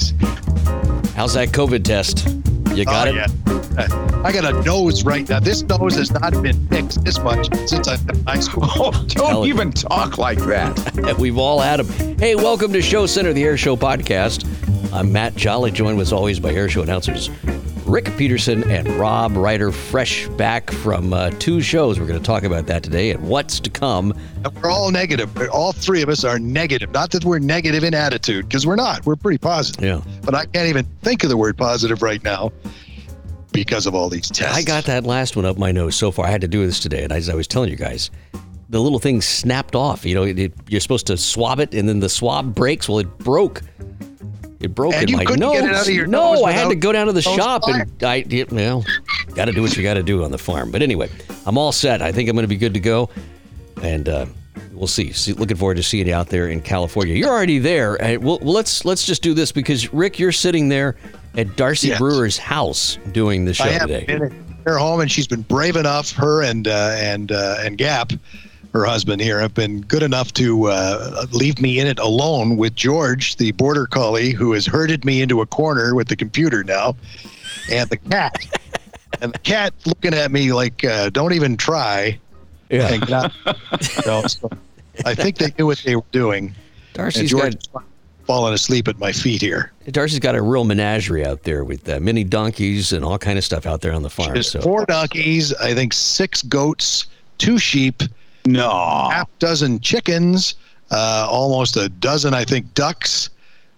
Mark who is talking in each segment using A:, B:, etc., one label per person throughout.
A: please.
B: How's that COVID test? You got
A: Oh,
B: it?
A: yeah. I got a nose right now. This nose has not been fixed this much since I've been in high school.
C: Oh, don't
B: it.
C: even talk like that.
B: We've all had them. Hey, welcome to Show Center, the Air Show podcast. I'm Matt Jolly, joined as always by Air Show announcers Rick Peterson and Rob Reider, fresh back from uh, two shows. We're going to talk about that today and what's to come.
A: And We're all negative. All three of us are negative. Not that we're negative in attitude, because we're not. We're pretty positive.
B: Yeah.
A: But I can't even think of the word positive right now because of all these tests.
B: I got that last one up my nose so far. I had to do this today, and as I was telling you guys, the little thing snapped off. You know, it, it- you're supposed to swab it, and then the swab breaks. Well, it broke. It broke
A: And
B: in
A: you
B: my
A: couldn't
B: nose.
A: get it out of your
B: no, I had to go down to the shop
A: fire?
B: and I did. Well, got to do what you got to do on the farm. But anyway, I'm all set. I think I'm going to be good to go, and uh, we'll see. see. Looking forward to seeing you out there in California. You're already there. Well, well, let's let's just do this because Rick, you're sitting there at Darcy
A: Yes.
B: Brewer's house doing the show
A: I have
B: today.
A: been at her home, and she's been brave enough. Her and uh, and uh, and Gap, her husband here, have been good enough to uh, leave me in it alone with George, the border collie, who has herded me into a corner with the computer now, and the cat. and the cat looking at me like, uh, "Don't even try."
B: Yeah.
A: Got, you know, so I think they knew what they were doing.
B: Darcy's got
A: falling asleep at my feet here.
B: Darcy's got a real menagerie out there with uh, mini donkeys and all kind of stuff out there on the farm. So
A: four donkeys, I think six goats, two sheep,
C: No.
A: half dozen chickens, uh, almost a dozen, I think, ducks,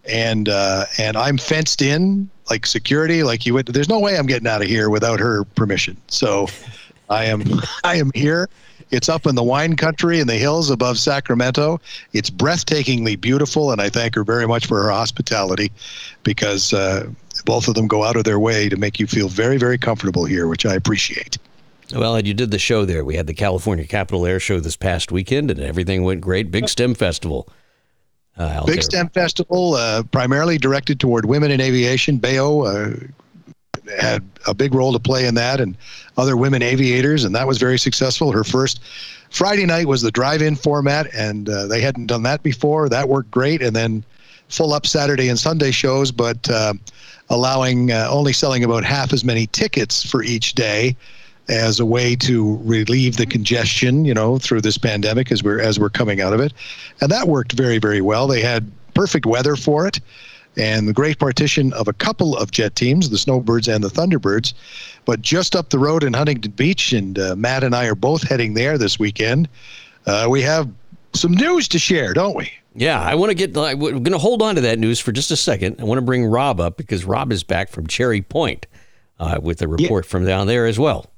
A: and uh, and I'm fenced in like security. Like you would, there's no way I'm getting out of here without her permission. So I am I am here. It's up in the wine country in the hills above Sacramento. It's breathtakingly beautiful, and I thank her very much for her hospitality, because uh, both of them go out of their way to make you feel very, very comfortable here, which I appreciate.
B: Well, and you did the show there. We had the California Capital Air Show this past weekend, and everything went great. Big STEM festival. Uh,
A: Big
B: there.
A: STEM Festival, uh, primarily directed toward women in aviation. Bayo uh, had a big role to play in that, and other women aviators, and that was very successful. Her first Friday night was the drive-in format, and uh, they hadn't done that before. That worked great, and then full up Saturday and Sunday shows, but uh, allowing uh, only selling about half as many tickets for each day as a way to relieve the congestion, you know, through this pandemic as we're as we're coming out of it, and that worked very very well. They had perfect weather for it, and the great partition of a couple of jet teams, the Snowbirds and the Thunderbirds. But just up the road in Huntington Beach, and uh, Matt and I are both heading there this weekend. Uh, we have some news to share, don't we?
B: Yeah, I want to get. I'm going to hold on to that news for just a second. I want to bring Rob up because Rob is back from Cherry Point uh, with a report from down there as well.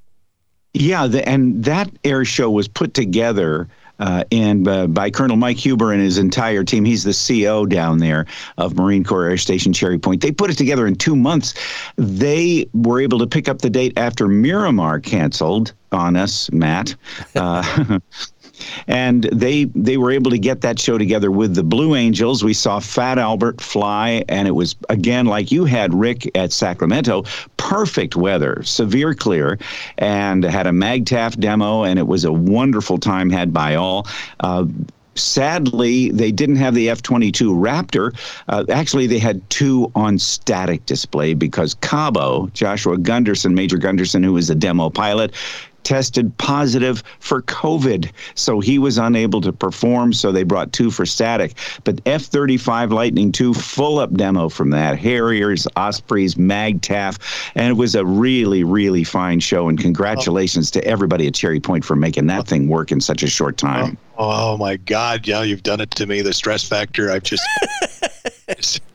C: Yeah, the, and that air show was put together uh, and uh, by Colonel Mike Huber and his entire team. He's the CO down there of Marine Corps Air Station Cherry Point. They put it together in two months. They were able to pick up the date after Miramar canceled on us, Matt. Uh, and they they were able to get that show together with the Blue Angels. We saw Fat Albert fly, and it was again like you had Rick at Sacramento, perfect weather, severe clear, and had a MAGTF demo, and it was a wonderful time had by all. Uh, Sadly, they didn't have the F 22 Raptor. Uh, actually, they had two on static display because Cabo, Joshua Gunderson, Major Gunderson, who was the demo pilot, tested positive for COVID. So he was unable to perform. So they brought two for static. But F 35 Lightning 2 full up demo from that Harriers, Ospreys, MAGTF. And it was a really, really fine show. And congratulations to everybody at Cherry Point for making that thing work in such a short time.
A: Oh, oh my God! Yeah, you've done it to me. The stress factor. I've just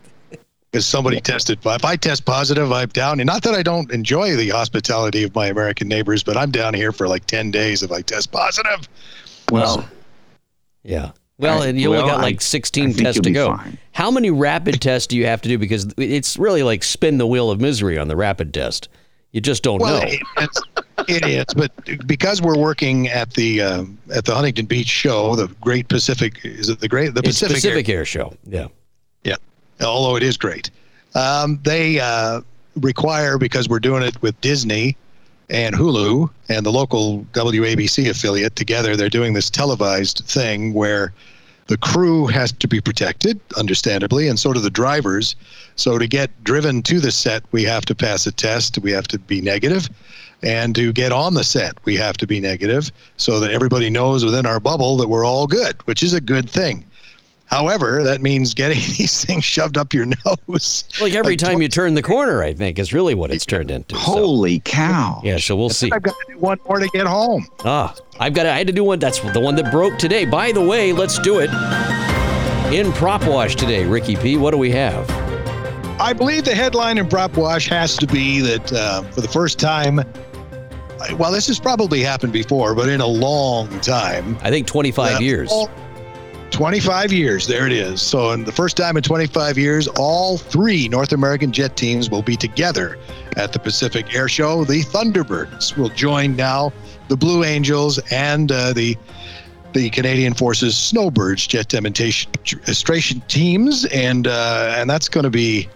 A: because somebody tested. If I test positive, I'm down. And not that I don't enjoy the hospitality of my American neighbors, but I'm down here for like ten days if I test positive.
C: Well,
B: Yeah. Well,
C: I-
B: and you only got
C: I-
B: like
C: I
B: 16 tests to go.
C: fine.
B: How many rapid tests do you have to do? Because it's really like spin the wheel of misery on the rapid test. You just don't
A: Well,
B: know.
A: it's, it is, but because we're working at the um, at the Huntington Beach show, the Great Pacific is it the Great the
B: it's
A: Pacific,
B: Pacific Air Show. Yeah.
A: Although it is great. Um, they uh, require because we're doing it with Disney and Hulu and the local WABC affiliate together. They're doing this televised thing where the crew has to be protected, understandably, and so do the drivers. So to get driven to the set, we have to pass a test. We have to be negative, and to get on the set, we have to be negative, so that everybody knows within our bubble that we're all good, which is a good thing. However, that means getting these things shoved up your nose.
B: Like every time you turn the corner, I think is really what it's turned into. so-
C: Holy cow!
B: Yeah, so we'll see.
A: I've got to do one more to get home.
B: Ah, I've got. To, I had to do one. That's the one that broke today. By the way, let's do it in prop wash today. Ricky P. What do we have?
A: I believe the headline in Prop Wash has to be that uh, for the first time, well, this has probably happened before, but in a long time,
B: I think 25 years.
A: all- 25 years, there it is. So, in the first time in 25 years, all three North American jet teams will be together at the Pacific Air Show. The Thunderbirds will join now the Blue Angels and uh, the the Canadian Forces Snowbirds jet demonstration teams, and uh, and that's going to be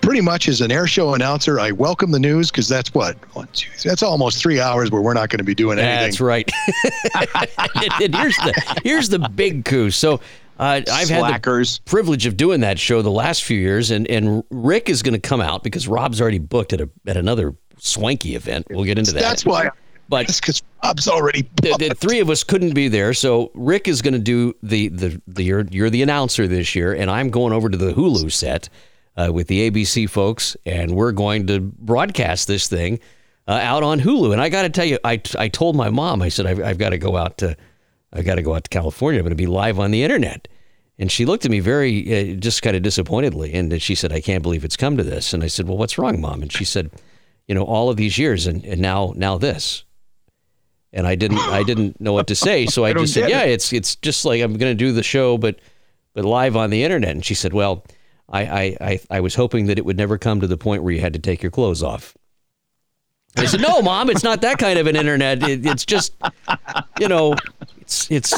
A: pretty much as an air show announcer. I welcome the news because that's what one, two, that's almost three hours where we're not going to be doing anything.
B: That's right. and here's the here's the big coup. So uh, I've had the privilege of doing that show the last few years, and and Rick is going to come out because Rob's already booked at a at another swanky event. We'll get into that.
A: That's why.
B: But
A: That's because Rob's already.
B: the, the three of us couldn't be there, so Rick is going to do the the the you're, you're the announcer this year, and I'm going over to the Hulu set uh, with the ABC folks, and we're going to broadcast this thing uh, out on Hulu. And I got to tell you, I I told my mom, I said I've, I've got to go out to I've got to go out to California. I'm going to be live on the internet. And she looked at me very, uh, just kind of disappointedly, and she said, "I can't believe it's come to this." And I said, "Well, what's wrong, mom?" And she said, "You know, all of these years, and, and now now this." and I didn't I didn't know what to say, so I,
C: don't
B: just said,
C: get
B: "Yeah, it's it's just like I'm going to do the show, but but live on the internet." And she said, "Well, I I I, I was hoping that it would never come to the point where you had to take your clothes off." I said, "No, mom, it's not that kind of an internet. It, it's just, you know, it's it's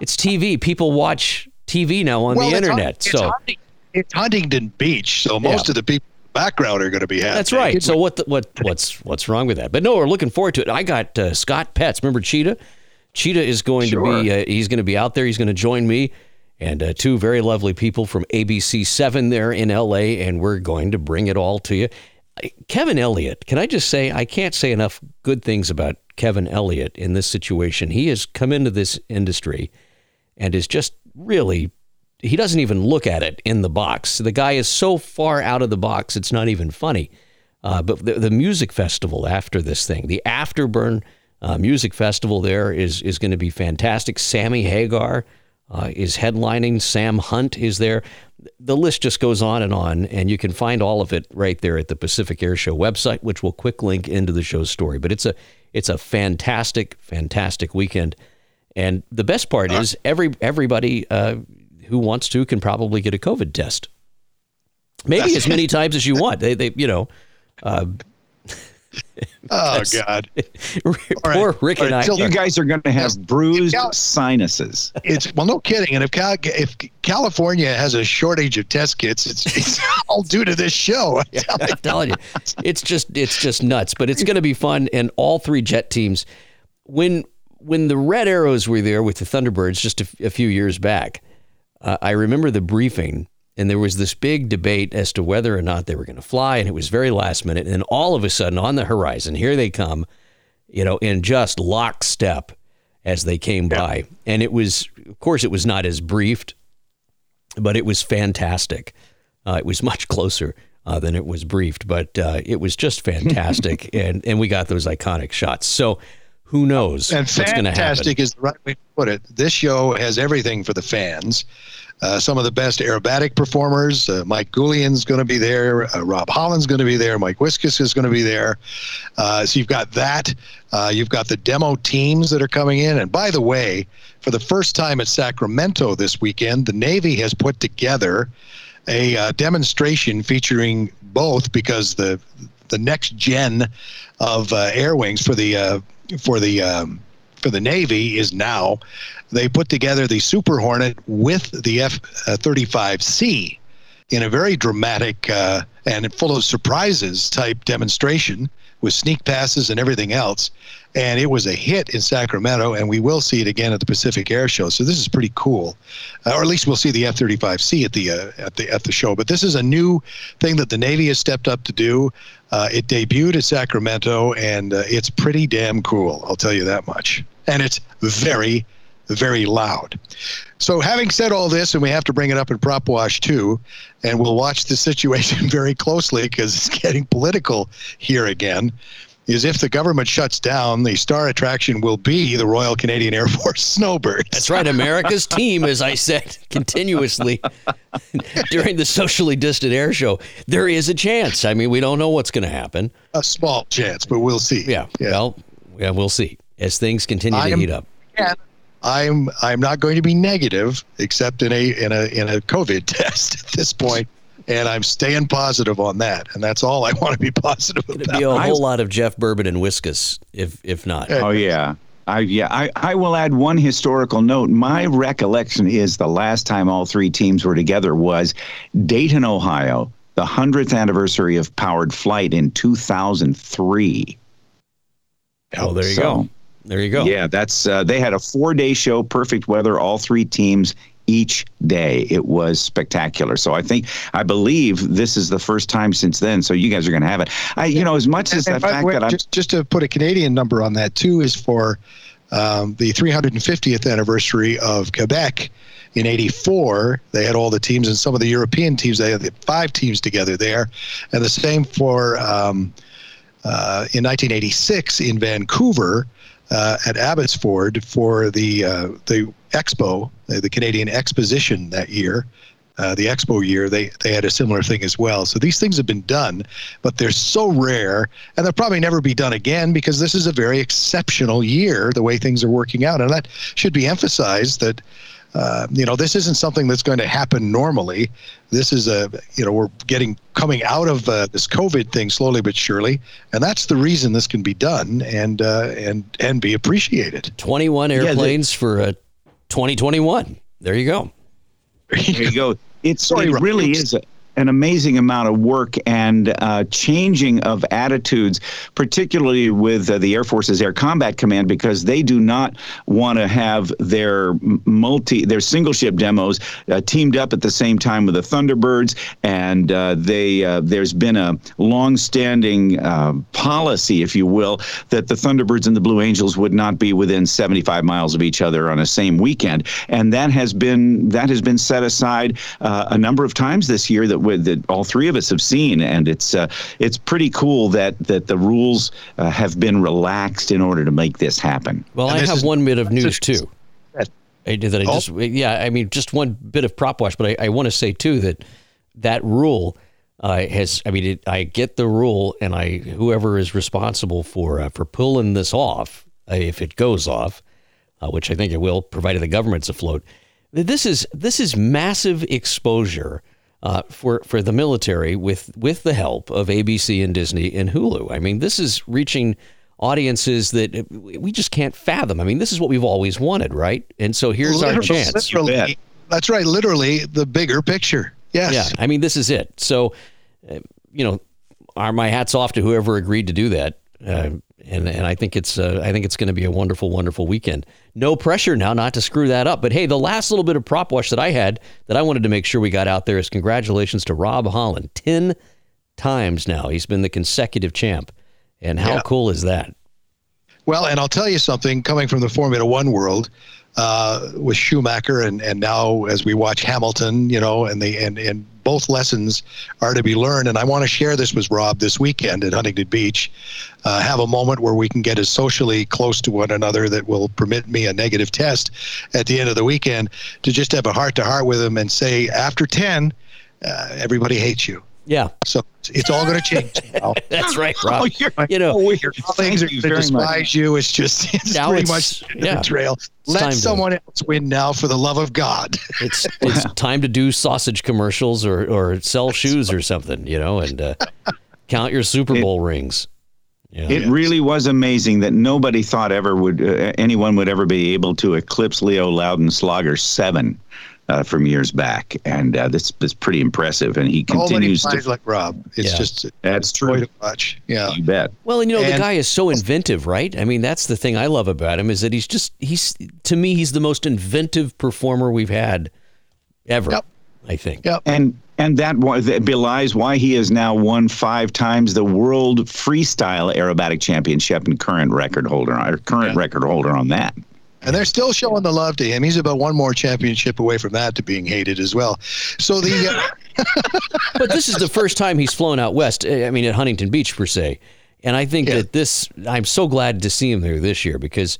B: it's TV. People watch TV now on
A: Well,
B: the internet,
A: it's
B: so."
A: Hunting- it's Huntington Beach, so most
B: Yeah.
A: of the people in the background are going to be happy.
B: That's right. So what the, what what's what's wrong with that? But no, we're looking forward to it. I got uh, Scott Pets. Remember Cheetah? Cheetah is going to be uh, he's going to be out there. He's going to join me and uh, two very lovely people from ABC Seven there in L.A. And we're going to bring it all to you. Kevin Elliott. Can I just say I can't say enough good things about Kevin Elliott in this situation. He has come into this industry and is just really he doesn't even look at it in the box. The guy is so far out of the box, it's not even funny. Uh, but the, the music festival after this thing, the Afterburn uh, Music Festival, there is is going to be fantastic. Sammy Hagar uh, is headlining. Sam Hunt is there. The list just goes on and on, and you can find all of it right there at the Pacific Air Show website, which we'll quick link into the show's story. But it's a it's a fantastic, fantastic weekend. And the best part is every everybody uh, who wants to can probably get a COVID test. Maybe as many times as you want. They, they you know, uh,
A: Oh God,
B: poor Rick and
A: right,
B: I.
C: You guys are going to have bruised
A: Yeah.
C: sinuses.
A: it's well, no kidding. And if Cal, if California has a shortage of test kits, it's, it's all due to this show.
B: I'm telling you, it's just it's just nuts. But it's going to be fun, and all three jet teams. When when the Red Arrows were there with the Thunderbirds just a, f- a few years back, uh, I remember the briefing, and there was this big debate as to whether or not they were going to fly, and it was very last minute. And then all of a sudden, on the horizon, here they come, you know, in just lockstep as they came by, and it was, of course, it was not as briefed but it was fantastic. Uh, it was much closer uh, than it was briefed, but uh, it was just fantastic, and and we got those iconic shots. So who knows
A: And
B: what's going to happen?
A: fantastic is the right way to put it. This show has everything for the fans. Uh, some of the best aerobatic performers. Uh, Mike Goulian's going to be there. Uh, Rob Holland's going to be there. Mike Wiskus is going to be there. Uh, so you've got that. Uh, you've got the demo teams that are coming in. And by the way, for the first time at Sacramento this weekend, the Navy has put together a demonstration featuring both because the the next gen of air wings for the for the um, for the Navy is now. They put together the Super Hornet with the F uh, 35C in a very dramatic uh, and full of surprises type demonstration with sneak passes and everything else. And it was a hit in Sacramento, and we will see it again at the Pacific Air Show. So this is pretty cool, uh, or at least we'll see the F-35C at the uh, at the at the show. But this is a new thing that the Navy has stepped up to do. Uh, it debuted at Sacramento, and uh, it's pretty damn cool. I'll tell you that much. And it's very, very loud. So, having said all this, and we have to bring it up in Prop Wash too, and we'll watch the situation very closely because it's getting political here again. Is if the government shuts down, the star attraction will be the Royal Canadian Air Force Snowbirds.
B: That's right, America's team, as I said continuously during the socially distant air show. There is a chance. I mean, we don't know what's going to happen.
A: A small chance, but we'll see.
B: Yeah, yeah. Well, yeah, we'll see as things continue I to heat up.
A: Yeah, I'm I'm not going to be negative, except in a in a in a COVID test at this point, and I'm staying positive on that, and that's all I want to be positive
B: It'd
A: about.
B: Be a whole lot of Jeff Boerboon and Wiskus, if if not.
C: Oh yeah. I, yeah, I, I will add one historical note. My recollection is the last time all three teams were together was Dayton, Ohio, the 100th anniversary of powered flight in 2003.
B: Oh, there you so, go. There you go.
C: Yeah, that's uh, they had a four day show, perfect weather, all three teams each day. It was spectacular. So I think I believe this is the first time since then. So you guys are going to have it. I, you know, as much as the fact way, that
A: I'm just just to put a Canadian number on that too is for um, the 350th anniversary of Quebec. In '84, they had all the teams, and some of the European teams. They had five teams together there, and the same for um, uh, in 1986 in Vancouver uh, at Abbotsford for the uh, the expo, the Canadian Exposition that year. Uh, the expo year, they they had a similar thing as well. So these things have been done, but they're so rare, and they'll probably never be done again because this is a very exceptional year, the way things are working out, and that should be emphasized that uh, you know, this isn't something that's going to happen normally. This is a, you know, we're getting coming out of uh, this COVID thing slowly but surely, and that's the reason this can be done and uh, and and be appreciated.
B: Twenty-one airplanes yeah, for 2021. There you go.
C: There you go. It's Sorry, it really is. A, an amazing amount of work and uh, changing of attitudes, particularly with uh, the Air Force's Air Combat Command, because they do not want to have their multi, their single ship demos uh, teamed up at the same time with the Thunderbirds, and uh, they uh, there's been a long-standing uh, policy, if you will, that the Thunderbirds and the Blue Angels would not be within 75 miles of each other on a same weekend, and that has been that has been set aside a number of times this year that with that all three of us have seen, and it's uh, it's pretty cool that that the rules uh, have been relaxed in order to make this happen.
B: Well, and I have is, one bit of news too. I did that. I oh. just yeah. I mean, just one bit of prop wash, but I, I want to say too that that rule uh, has. I mean, it, I get the rule, and I whoever is responsible for uh, for pulling this off, uh, if it goes off, uh, which I think it will, provided the government's afloat. This is this is massive exposure uh, for for the military with with the help of ABC and Disney and Hulu. I mean, this is reaching audiences that we just can't fathom. I mean, this is what we've always wanted, right? And so here's literally, our chance.
A: Literally, that's right. Literally, the bigger picture. Yes.
B: Yeah. I mean, this is it. So, uh, you know, are my hats off to whoever agreed to do that. Uh, and and I think it's uh, I think it's going to be a wonderful, wonderful weekend. No pressure now, not to screw that up. But hey, the last little bit of prop wash that I had that I wanted to make sure we got out there is congratulations to Rob Holland. Ten times now he's been the consecutive champ, and how yeah. cool is that?
A: Well, and I'll tell you something coming from the Formula One world uh, with Schumacher, and and now as we watch Hamilton, you know, and the and and both lessons are to be learned. And I want to share this with Rob this weekend at Huntington Beach. Uh, have a moment where we can get as socially close to one another that will permit me a negative test at the end of the weekend to just have a heart to heart with him and say, after 10, uh, everybody hates you.
B: Yeah.
A: So it's all going to change now.
B: That's right, Rob. Oh, you know,
A: oh, things are going to despise you. It's just it's now pretty it's, much yeah, betrayal. Let someone to, else win now, for the love of God.
B: It's it's time to do sausage commercials or or sell shoes or something, you know, and uh, count your Super Bowl it, rings.
C: Yeah. It yes. really was amazing that nobody thought ever would uh, anyone would ever be able to eclipse Leo Loudenslager seven uh, from years back, and uh, this is pretty impressive. And he continues
A: to
C: like
A: Rob. It's
B: yeah.
A: just
C: that's true
A: to watch. Yeah,
C: you bet.
B: Well, and you know and, the guy is so inventive, right? I mean, that's the thing I love about him is that he's just he's to me he's the most inventive performer we've had ever.
A: Yep.
B: I think.
C: Yep. And and that, that belies why he has now won five times the world freestyle aerobatic championship and current record holder or current yeah. record holder on that.
A: And they're still showing the love to him. He's about one more championship away from that to being hated as well. So the.
B: Uh, but this is the first time he's flown out west. I mean, at Huntington Beach per se, and I think yeah. that this. I'm so glad to see him there this year because,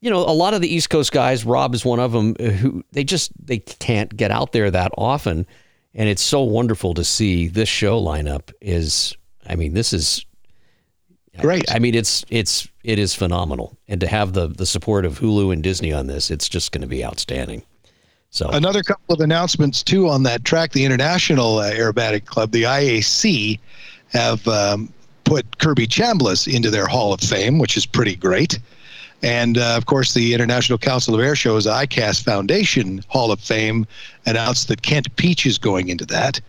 B: you know, a lot of the East Coast guys. Rob is one of them uh, who they just they can't get out there that often, and it's so wonderful to see this show lineup. Is I mean, this is
A: Great.
B: I, I, mean, it's it's it is phenomenal, and to have the the support of Hulu and Disney on this, it's just going to be outstanding. So
A: another couple of announcements too on that track. The International uh, Aerobatic Club, the IAC, have um, put Kirby Chambliss into their Hall of Fame, which is pretty great. And uh, of course, the International Council of Air Shows ICAS Foundation Hall of Fame announced that Kent Pietsch is going into that.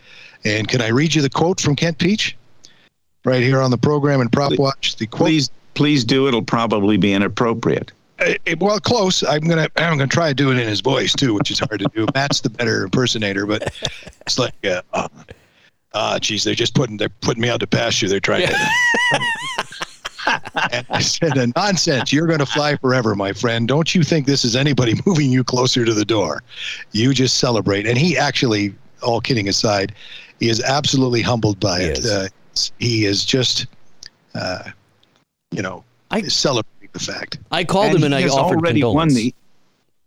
A: And can I read you the quote from Kent Pietsch? Right here on the program and Prop Wash. The
C: quote, please, please do. It'll probably be inappropriate.
A: Uh, well, close. I'm gonna I'm gonna try to do it in his voice too, which is hard to do. Matt's the better impersonator, but it's like, uh, uh, ah, geez, they're just putting they're putting me out to pasture. They're trying to. and I said, nonsense. You're going to fly forever, my friend. Don't you think this is anybody moving you closer to the door? You just celebrate. And he actually, all kidding aside, he is absolutely humbled by he it. Uh, he is just, uh, you know, I celebrating the fact.
B: I called and him and I offered already condolence. won the.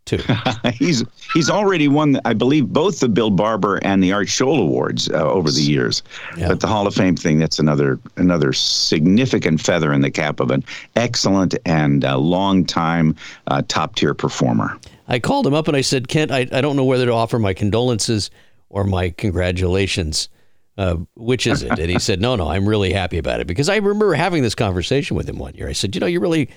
B: Too.
C: he's he's already won, I believe, both the Bill Barber and the Art Scholl awards uh, over the years. Yeah. But the Hall of Fame thing, that's another another significant feather in the cap of an excellent and uh, long time uh, top tier performer.
B: I called him up and I said, Kent, I, I don't know whether to offer my condolences or my congratulations uh, which is it? And he said, no, no, I'm really happy about it because I remember having this conversation with him one year. I said, you know, you really,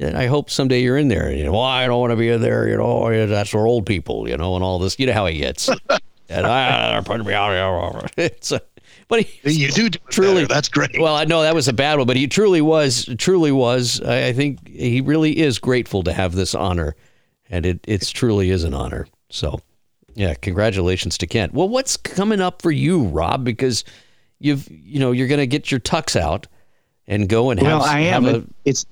B: I hope someday you're in there. And, you know, well, I don't want to be in there. You know, that's for old people, you know, and all this. You know how he gets. and I, putting me out. It's a, but he,
A: you do, do truly. That's great.
B: Well, I know that was a bad one, but he truly was, truly was. I, I think he really is grateful to have this honor, and it it's truly is an honor. So yeah, congratulations to Kent. Well, what's coming up for you, Rob? Because you've you know you're going to get your tux out and go and have.
C: Well, I
B: am.
C: A, it's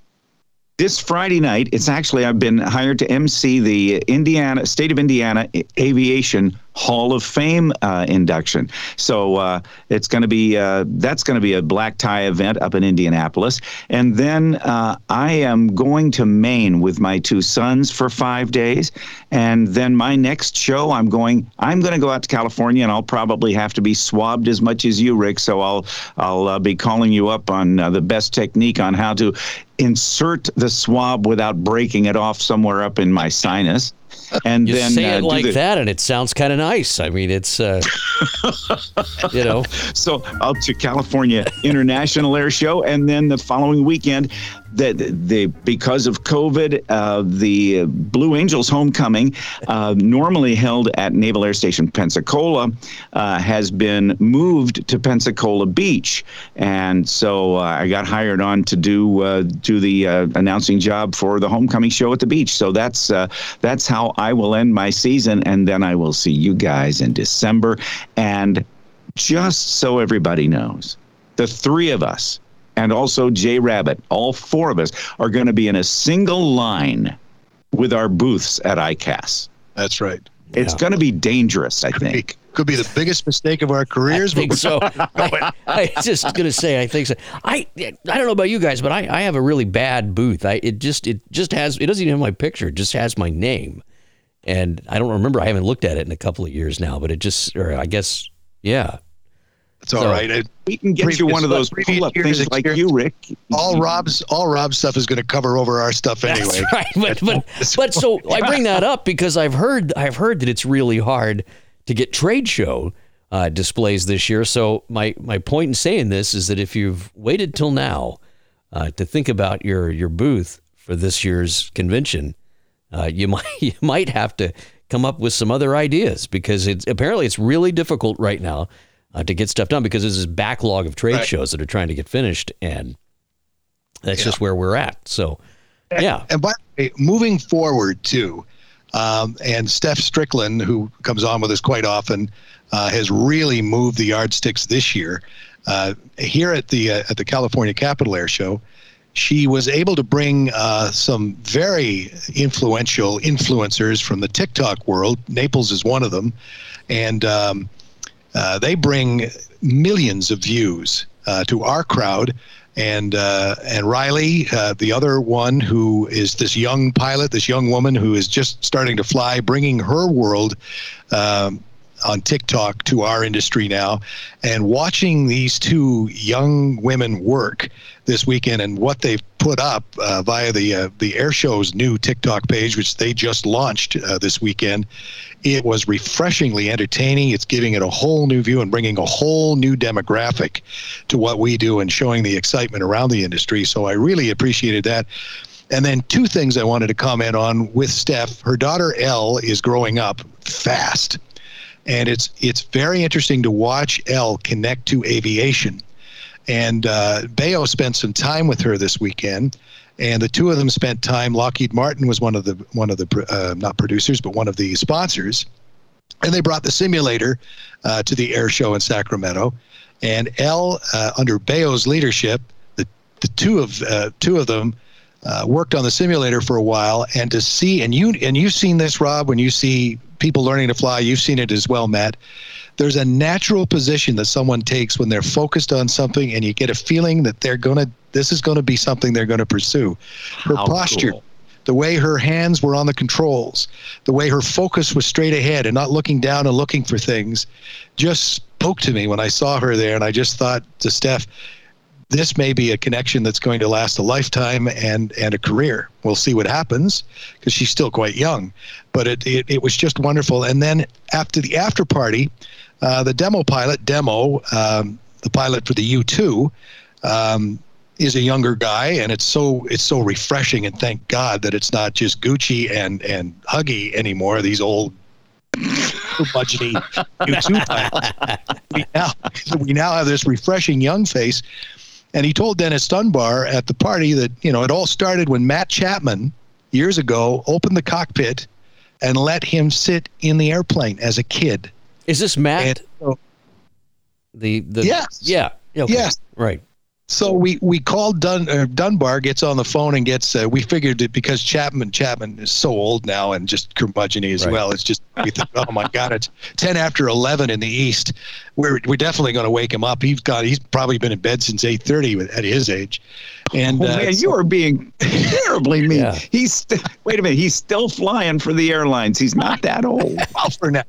C: this Friday night. It's actually I've been hired to MC the Indiana State of Indiana Aviation Hall of Fame uh, induction. So uh, it's going to be uh, that's going to be a black tie event up in Indianapolis, and then uh, I am going to Maine with my two sons for five days, and then my next show I'm going I'm going to go out to California, and I'll probably have to be swabbed as much as you, Rick. So I'll I'll uh, be calling you up on uh, the best technique on how to insert the swab without breaking it off somewhere up in my sinus and
B: you
C: then
B: say it uh, like the, that, and it sounds kind of nice. I mean, it's uh, you know.
C: So out to California International Air Show, and then the following weekend, that the because of COVID, uh, the Blue Angels homecoming, uh, normally held at Naval Air Station Pensacola, uh, has been moved to Pensacola Beach, and so uh, I got hired on to do uh, do the uh, announcing job for the homecoming show at the beach. So that's that's how I will end my season, and then I will see you guys in December. And just so everybody knows, the three of us and also Jay Rabbit, all four of us are going to be in a single line with our booths at ICAS.
A: That's right.
C: It's yeah. going to be dangerous, I think.
A: Could be the biggest mistake of our careers.
B: I think so. I, I just going to say, I think so. I I don't know about you guys, but I, I have a really bad booth. I it just it just has it doesn't even have my picture. It just has my name, and I don't remember. I haven't looked at it in a couple of years now, but it just or I guess yeah.
A: It's all so, right. I,
C: we can get you one of those pull-up things like you, Rick.
A: All Rob's all Rob's stuff is going to cover over our stuff anyway.
B: That's right. But but, but so I bring that up because I've heard I've heard that it's really hard to get trade show uh, displays this year. So my my point in saying this is that if you've waited till now uh, to think about your your booth for this year's convention, uh, you might you might have to come up with some other ideas because it's apparently it's really difficult right now uh, to get stuff done because there's this backlog of trade
A: Right.
B: shows that are trying to get finished, and that's
A: Yeah.
B: just where we're at. So, yeah,
A: And by the way, moving forward too, um, and Steph Strickland, who comes on with us quite often, uh, has really moved the yardsticks this year. Uh, here at the uh, at the California Capital Air Show, she was able to bring uh, some very influential influencers from the TikTok world. Naples is one of them, and um, uh, they bring millions of views uh, to our crowd. And uh, and Riley, uh, the other one who is this young pilot, this young woman who is just starting to fly, bringing her world um, on TikTok to our industry now, and watching these two young women work this weekend and what they've put up uh, via the uh, the air show's new TikTok page, which they just launched uh, this weekend. It was refreshingly entertaining. It's giving it a whole new view and bringing a whole new demographic to what we do and showing the excitement around the industry. So I really appreciated that. And then two things I wanted to comment on with Steph. Her daughter Elle is growing up fast, and it's it's very interesting to watch Elle connect to aviation. And uh, Bayo spent some time with her this weekend, and the two of them spent time. Lockheed Martin was one of the one of the uh, not producers, but one of the sponsors, and they brought the simulator uh, to the air show in Sacramento. And Elle, uh, under Bayo's leadership, the the two of uh, two of them uh, worked on the simulator for a while, and to see and you and you've seen this, Rob, when you see people learning to fly, you've seen it as well, Matt. There's a natural position that someone takes when they're focused on something, and you get a feeling that they're gonna. This is going to be something they're going to pursue. Her
C: How
A: posture,
C: cool.
A: the way her hands were on the controls, the way her focus was straight ahead and not looking down and looking for things, just spoke to me when I saw her there. And I just thought to Steph, this may be a connection that's going to last a lifetime and and a career. We'll see what happens because she's still quite young, but it, it it was just wonderful. And then after the after party, uh, the demo pilot demo, um, the pilot for the U two. Um, is a younger guy, and it's so it's so refreshing. And thank God that it's not just Gucci and and Huggy anymore. These old budgety YouTube pilots. We now we now have this refreshing young face. And he told Dennis Dunbar at the party that you know it all started when Matt Chapman years ago opened the cockpit and let him sit in the airplane as a kid.
B: is this Matt?
A: And
B: the the
A: Yes.
B: yeah okay.
A: Yes.
B: right
A: so we we called Dun, uh, Dunbar, gets on the phone and gets. Uh, we figured it because Chapman Chapman is so old now and just curmudgeony as
B: Right.
A: well. It's just we think, oh my God, it's ten after eleven in the East. We're we're definitely going to wake him up. He's got he's probably been in bed since eight thirty at his age. And
C: Oh,
A: uh,
C: man,
A: so-
C: you are being terribly mean.
B: Yeah.
C: He's st- wait a minute. He's still flying for the airlines. He's not that old.
A: well for now.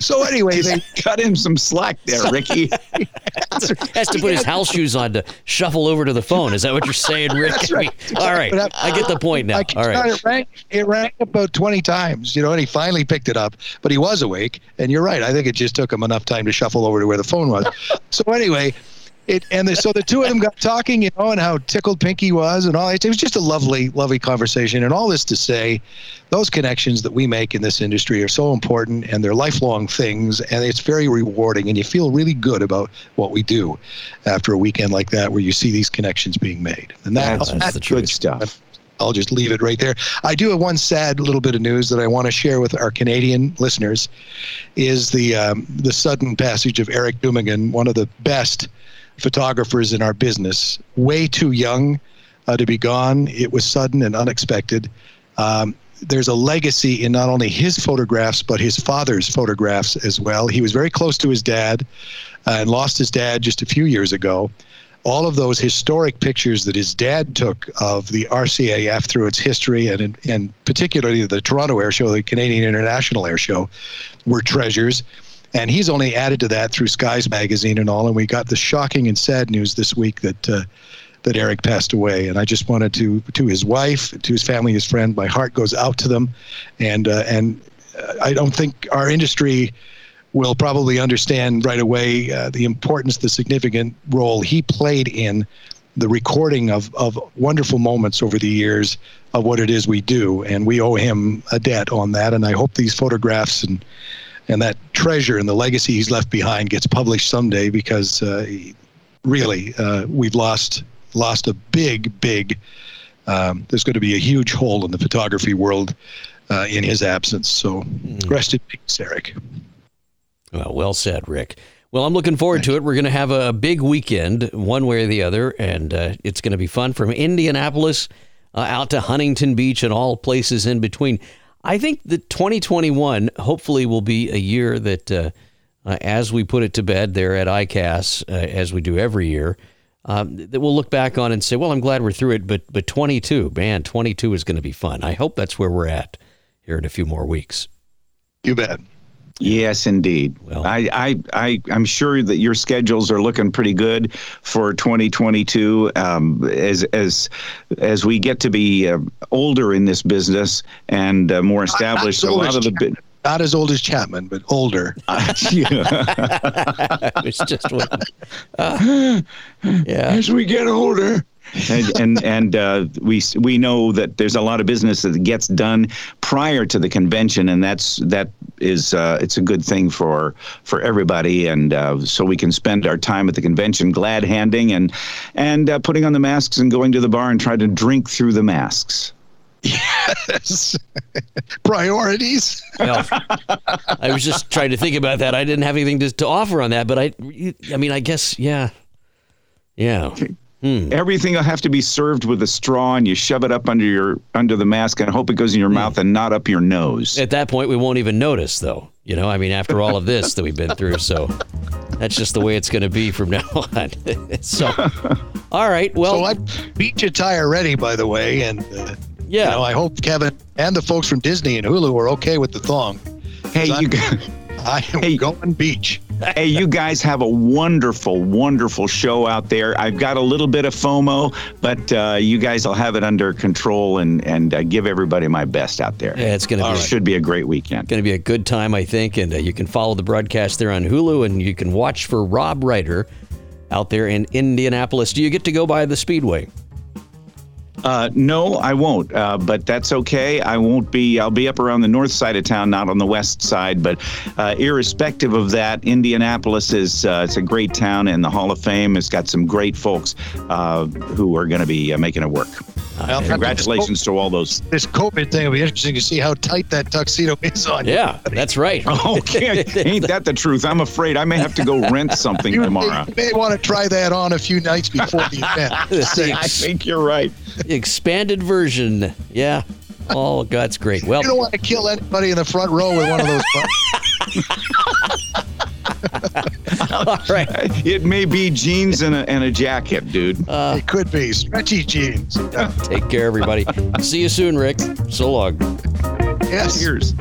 A: So anyway, they
C: Cut him some slack there, Ricky.
B: has to put his house shoes on to shuffle over to the phone. Is that what you're saying, Rick?
A: That's right.
B: All right, I get the point now.
A: I can
B: All
A: tell
B: right.
A: it rang it rang about twenty times, you know, and he finally picked it up. But he was awake, and you're right. I think it just took him enough time to shuffle over to where the phone was. so anyway, it and the, so the two of them got talking, you know, and how tickled Pinky was, and all. It was just a lovely, lovely conversation. And all this to say, those connections that we make in this industry are so important, and they're lifelong things, and it's very rewarding, and you feel really good about what we do after a weekend like that, where you see these connections being made. And that,
C: That's,
B: That's the
C: good
B: truth.
C: stuff.
A: I'll just leave it right there. I do have one sad little bit of news that I want to share with our Canadian listeners, is the um, the sudden passage of Eric Dumigan, one of the best photographers in our business. Way too young uh, to be gone. It was sudden and unexpected. Um, there's a legacy in not only his photographs but his father's photographs as well. He was very close to his dad, uh, and lost his dad just a few years ago all of those historic pictures that his dad took of the RCAF through its history and, and particularly the Toronto Air Show, the Canadian International Air Show, were treasures. And he's only added to that through Skies magazine and all. And we got the shocking and sad news this week that uh, that Eric passed away. And I just wanted to to his wife, to his family, his friend. My heart goes out to them. And uh, and I don't think our industry will probably understand right away uh, the importance, the significant role he played in the recording of, of wonderful moments over the years of what it is we do. And we owe him a debt on that. And I hope these photographs and and that treasure and the legacy he's left behind gets published someday because uh, really uh, we've lost lost a big, big. Um, there's going to be a huge hole in the photography world uh, in his absence. So mm. rest in peace, Eric.
B: Well, well said, Rick. Well, I'm looking forward to it. We're going to have a big weekend, one way or the other, and uh, it's going to be fun from Indianapolis uh, out to Huntington Beach and all places in between. I think that 2021 hopefully will be a year that, uh, uh, as we put it to bed there at ICAS, uh, as we do every year, um, that we'll look back on and say, well, I'm glad we're through it, but but 22, man, 22 is going to be fun. I hope that's where we're at here in a few more weeks.
A: You bet.
C: Yes, indeed. Well, I, I, I, I'm sure that your schedules are looking pretty good for 2022. Um, as, as, as we get to be uh, older in this business and uh, more established, a lot of the. Bi-
A: not as old as Chapman, but older.
B: it's just uh,
C: yeah. As we get older, and and, and uh, we we know that there's a lot of business that gets done prior to the convention, and that's that is uh, it's a good thing for for everybody, and uh, so we can spend our time at the convention glad handing and and uh, putting on the masks and going to the bar and try to drink through the masks.
A: Yes. Priorities. well,
B: I was just trying to think about that. I didn't have anything to, to offer on that, but I, I mean, I guess, yeah, yeah.
C: Hmm. Everything will have to be served with a straw, and you shove it up under your under the mask and hope it goes in your hmm. mouth and not up your nose.
B: At that point, we won't even notice, though. You know, I mean, after all of this that we've been through, so that's just the way it's going to be from now on. so, all right. Well,
A: so I beach attire ready, by the way, and uh, yeah, you know, I hope Kevin and the folks from Disney and Hulu are okay with the thong.
C: Hey, you guys.
A: I am hey, going beach.
C: hey, you guys have a wonderful, wonderful show out there. I've got a little bit of FOMO, but uh, you guys will have it under control and and uh, give everybody my best out there.
B: Yeah, it's going to be
C: should be a great weekend.
B: It's Going to be a good time, I think, and uh, you can follow the broadcast there on Hulu, and you can watch for Rob Reider out there in Indianapolis. Do you get to go by the Speedway?
C: Uh, no, I won't. Uh, but that's okay. I won't be. I'll be up around the north side of town, not on the west side. But uh, irrespective of that, Indianapolis is uh, it's a great town, and the Hall of Fame has got some great folks uh, who are going to be uh, making it work. Well, congratulations to all those.
A: This COVID thing will be interesting to see how tight that tuxedo is on.
B: Yeah, you. that's right.
C: okay, ain't that the truth? I'm afraid I may have to go rent something
A: you,
C: tomorrow.
A: You may want to try that on a few nights before the event.
C: I think you're right
B: expanded version. Yeah. Oh, that's great. Well,
A: you don't want to kill anybody in the front row with one of those.
C: All right. It may be jeans and a, and a jacket, dude.
A: Uh, it could be stretchy jeans.
B: Take care, everybody. See you soon, Rick. So long.
A: Yes. Cheers.